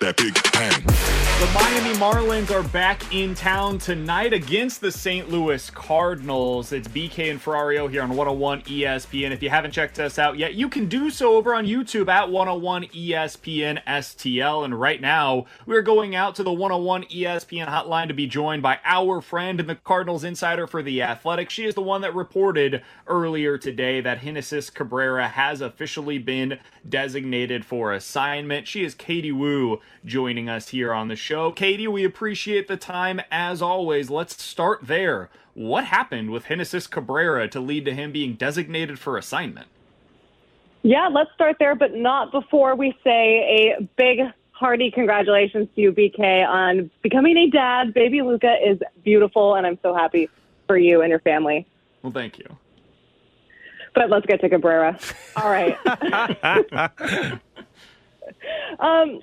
That, that big bang. The Miami Marlins are back in town tonight against the St. Louis Cardinals. It's BK and Ferrario here on 101 ESPN. If you haven't checked us out yet, you can do so over on YouTube at 101 ESPN STL. And right now, we're going out to the 101 ESPN hotline to be joined by our friend and the Cardinals insider for The Athletic. She is the one that reported earlier today that Genesis Cabrera has officially been designated for assignment. She is Katie Woo joining us here on the show. Katie, we appreciate the time as always. Let's start there. What happened with Genesis Cabrera to lead to him being designated for assignment? Yeah, let's start there, but not before we say a big, hearty congratulations to you, BK, on becoming a dad. Baby Luca is beautiful, and I'm so happy for you and your family. Well, thank you. But let's get to Cabrera. All right. um,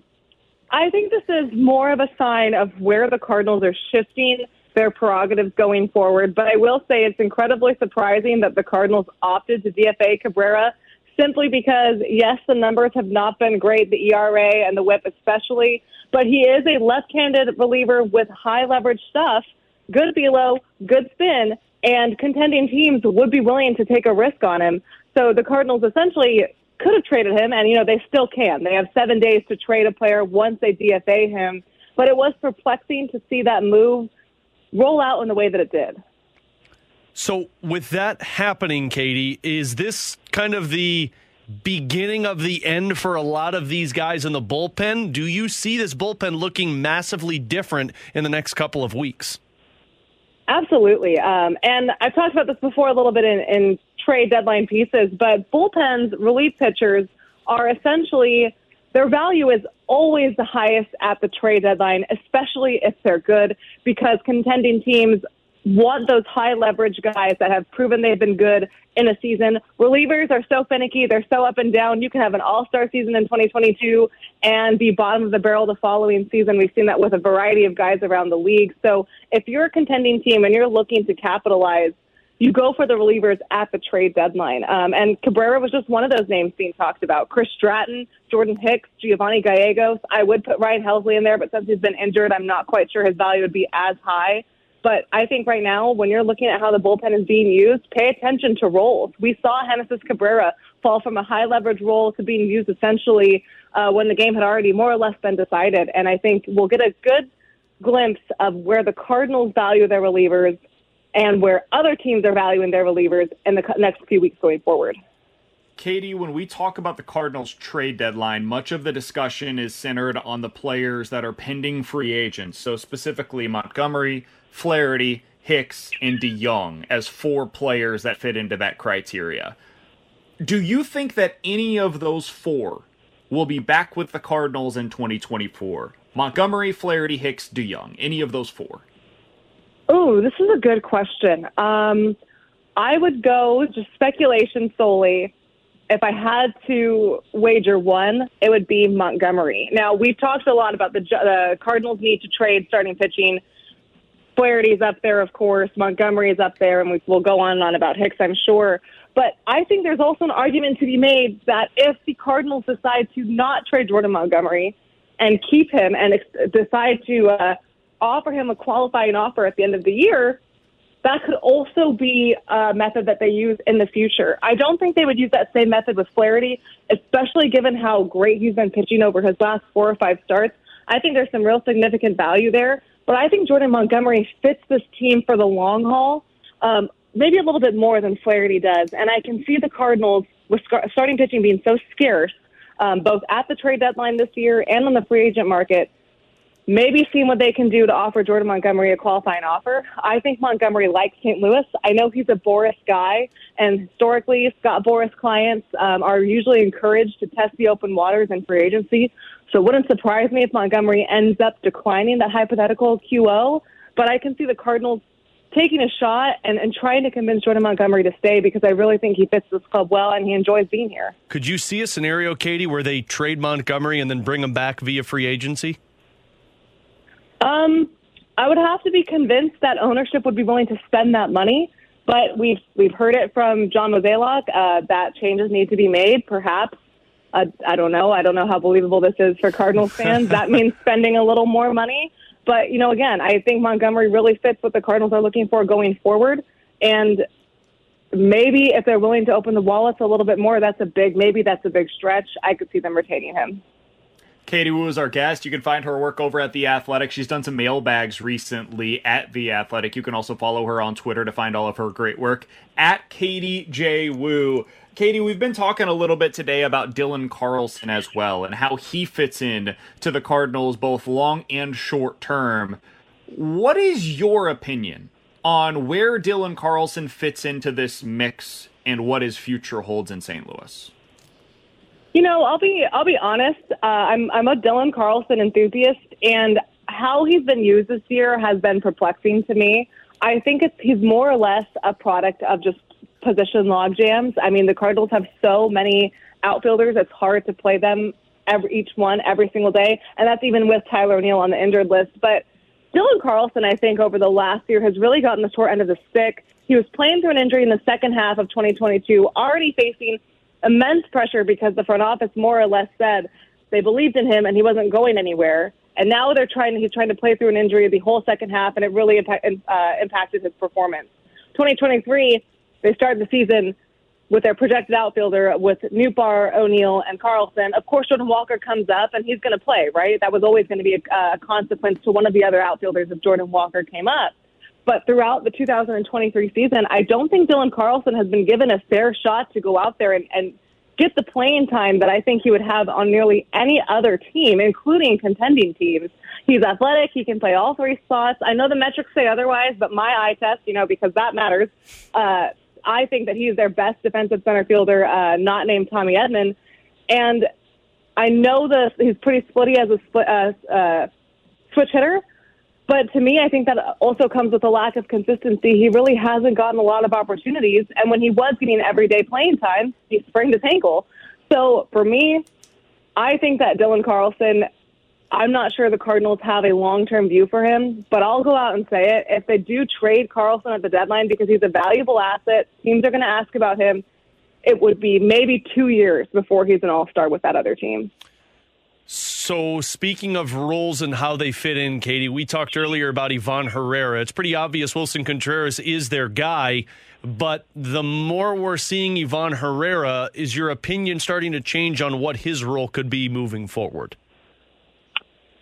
I think this is more of a sign of where the Cardinals are shifting their prerogatives going forward. But I will say it's incredibly surprising that the Cardinals opted to DFA Cabrera simply because, yes, the numbers have not been great, the ERA and the WHIP especially, but he is a left handed reliever with high leverage stuff, good velo, good spin, and contending teams would be willing to take a risk on him. So the Cardinals essentially could have traded him, and you know they still can. They have seven days to trade a player once they DFA him. But it was perplexing to see that move roll out in the way that it did. So, with that happening, Katie, is this kind of the beginning of the end for a lot of these guys in the bullpen? Do you see this bullpen looking massively different in the next couple of weeks? Absolutely. Um, and I've talked about this before a little bit in, in trade deadline pieces, but bullpens, relief pitchers are essentially their value is always the highest at the trade deadline, especially if they're good, because contending teams want those high leverage guys that have proven they've been good in a season. Relievers are so finicky, they're so up and down. You can have an all star season in 2022 and be bottom of the barrel the following season. We've seen that with a variety of guys around the league. So if you're a contending team and you're looking to capitalize, you go for the relievers at the trade deadline. Um, and Cabrera was just one of those names being talked about. Chris Stratton, Jordan Hicks, Giovanni Gallegos. I would put Ryan Helsley in there, but since he's been injured, I'm not quite sure his value would be as high. But I think right now, when you're looking at how the bullpen is being used, pay attention to roles. We saw Genesis Cabrera fall from a high leverage role to being used essentially uh, when the game had already more or less been decided. And I think we'll get a good glimpse of where the Cardinals value their relievers and where other teams are valuing their relievers in the next few weeks going forward. Katie, when we talk about the Cardinals trade deadline, much of the discussion is centered on the players that are pending free agents. So, specifically, Montgomery, Flaherty, Hicks, and DeJong as four players that fit into that criteria. Do you think that any of those four will be back with the Cardinals in 2024? Montgomery, Flaherty, Hicks, DeJong, any of those four? Oh, this is a good question. Um, I would go just speculation solely. If I had to wager one, it would be Montgomery. Now we've talked a lot about the, the Cardinals need to trade starting pitching. Flaherty's up there, of course. Montgomery is up there, and we, we'll go on and on about Hicks, I'm sure. But I think there's also an argument to be made that if the Cardinals decide to not trade Jordan Montgomery and keep him and ex- decide to uh, offer him a qualifying offer at the end of the year, that could also be a method that they use in the future. I don't think they would use that same method with Flaherty, especially given how great he's been pitching over his last four or five starts. I think there's some real significant value there. But I think Jordan Montgomery fits this team for the long haul, um, maybe a little bit more than Flaherty does. And I can see the Cardinals, with starting pitching being so scarce, um, both at the trade deadline this year and on the free agent market, maybe seeing what they can do to offer Jordan Montgomery a qualifying offer. I think Montgomery likes St. Louis. I know he's a Boras guy, and historically, Scott Boras clients um, are usually encouraged to test the open waters in free agency. So it wouldn't surprise me if Montgomery ends up declining that hypothetical QO. But I can see the Cardinals taking a shot and, and trying to convince Jordan Montgomery to stay because I really think he fits this club well and he enjoys being here. Could you see a scenario, Katie, where they trade Montgomery and then bring him back via free agency? Um, I would have to be convinced that ownership would be willing to spend that money. But we've we've heard it from John Mozeliak uh, that changes need to be made. Perhaps uh, I don't know. I don't know how believable this is for Cardinals fans. that means spending a little more money. But you know, again, I think Montgomery really fits what the Cardinals are looking for going forward. And maybe if they're willing to open the wallets a little bit more, that's a big maybe that's a big stretch. I could see them retaining him. Katie Woo is our guest. You can find her work over at The Athletic. She's done some mailbags recently at The Athletic. You can also follow her on Twitter to find all of her great work at Katie J. Woo. Katie, we've been talking a little bit today about Dylan Carlson as well and how he fits in to the Cardinals both long and short term. What is your opinion on where Dylan Carlson fits into this mix and what his future holds in St. Louis? You know, I'll be I'll be honest. Uh, I'm I'm a Dylan Carlson enthusiast, and how he's been used this year has been perplexing to me. I think it's he's more or less a product of just position log jams. I mean, the Cardinals have so many outfielders; it's hard to play them every each one every single day, and that's even with Tyler O'Neill on the injured list. But Dylan Carlson, I think, over the last year has really gotten the short end of the stick. He was playing through an injury in the second half of 2022, already facing immense pressure because the front office more or less said they believed in him and he wasn't going anywhere. And now they're trying. He's trying to play through an injury the whole second half, and it really impact, uh, impacted his performance. 2023, they started the season with their projected outfielder with Nootbaar, O'Neill, and Carlson. Of course, Jordan Walker comes up, and he's going to play, right? That was always going to be a, a consequence to one of the other outfielders if Jordan Walker came up. But throughout the 2023 season, I don't think Dylan Carlson has been given a fair shot to go out there and, and get the playing time that I think he would have on nearly any other team, including contending teams. He's athletic. He can play all three spots. I know the metrics say otherwise, but my eye test, you know, because that matters. Uh, I think that he's their best defensive center fielder, uh, not named Tommy Edman. And I know that he's pretty splitty as a split, uh, uh, switch hitter, but to me, I think that also comes with a lack of consistency. He really hasn't gotten a lot of opportunities. And when he was getting everyday playing time, he sprained his ankle. So for me, I think that Dylan Carlson, I'm not sure the Cardinals have a long term view for him, but I'll go out and say it. If they do trade Carlson at the deadline because he's a valuable asset, teams are going to ask about him. It would be maybe two years before he's an all star with that other team. So, speaking of roles and how they fit in, Katie, we talked earlier about Ivan Herrera. It's pretty obvious Willson Contreras is their guy, but the more we're seeing Ivan Herrera, is your opinion starting to change on what his role could be moving forward?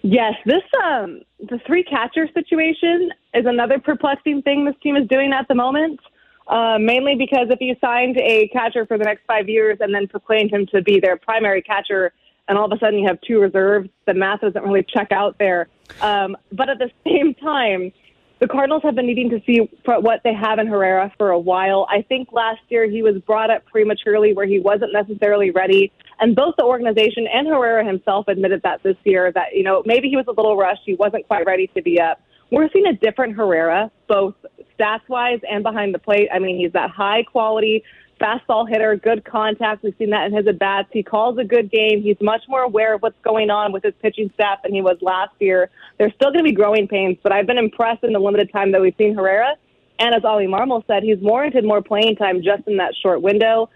Yes, this um the three catcher situation is another perplexing thing this team is doing at the moment. Uh, mainly because if you signed a catcher for the next five years and then proclaimed him to be their primary catcher and all of a sudden you have two reserves. The math doesn't really check out there. Um, but at the same time, the Cardinals have been needing to see what they have in Herrera for a while. I think last year he was brought up prematurely where he wasn't necessarily ready. And both the organization and Herrera himself admitted that this year that, you know, maybe he was a little rushed. He wasn't quite ready to be up. We're seeing a different Herrera, both stats wise and behind the plate. I mean, he's that high quality fastball hitter, good contact. We've seen that in his at bats. He calls a good game. He's much more aware of what's going on with his pitching staff than he was last year. There's still going to be growing pains, but I've been impressed in the limited time that we've seen Herrera. And as Oli Marmol said, he's warranted more playing time just in that short window.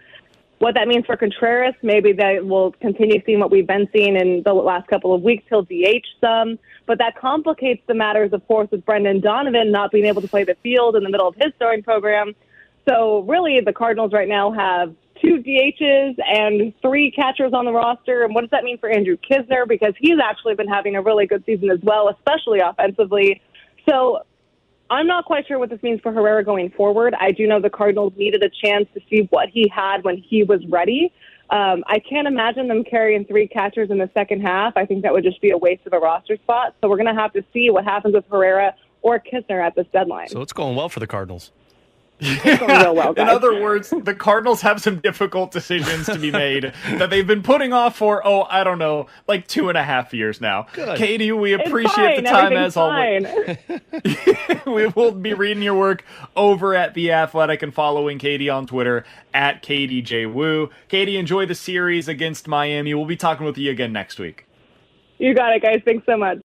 What that means for Contreras, maybe they will continue seeing what we've been seeing in the last couple of weeks. He'll DH some, but that complicates the matters, of course, with Brendan Donovan not being able to play the field in the middle of his throwing program. So really, the Cardinals right now have two DHs and three catchers on the roster. And what does that mean for Andrew Knizner? Because he's actually been having a really good season as well, especially offensively. So I'm not quite sure what this means for Herrera going forward. I do know the Cardinals needed a chance to see what he had when he was ready. Um, I can't imagine them carrying three catchers in the second half. I think that would just be a waste of a roster spot. So we're going to have to see what happens with Herrera or Kisner at this deadline. So it's going well for the Cardinals. Well, In other words, the Cardinals have some difficult decisions to be made that they've been putting off for, oh, I don't know, like two and a half years now. Good. Katie, we appreciate the time as always. we will be reading your work over at The Athletic and following Katie on Twitter at Katie J. Woo. Katie, enjoy the series against Miami. We'll be talking with you again next week. you got it, guys. Thanks so much.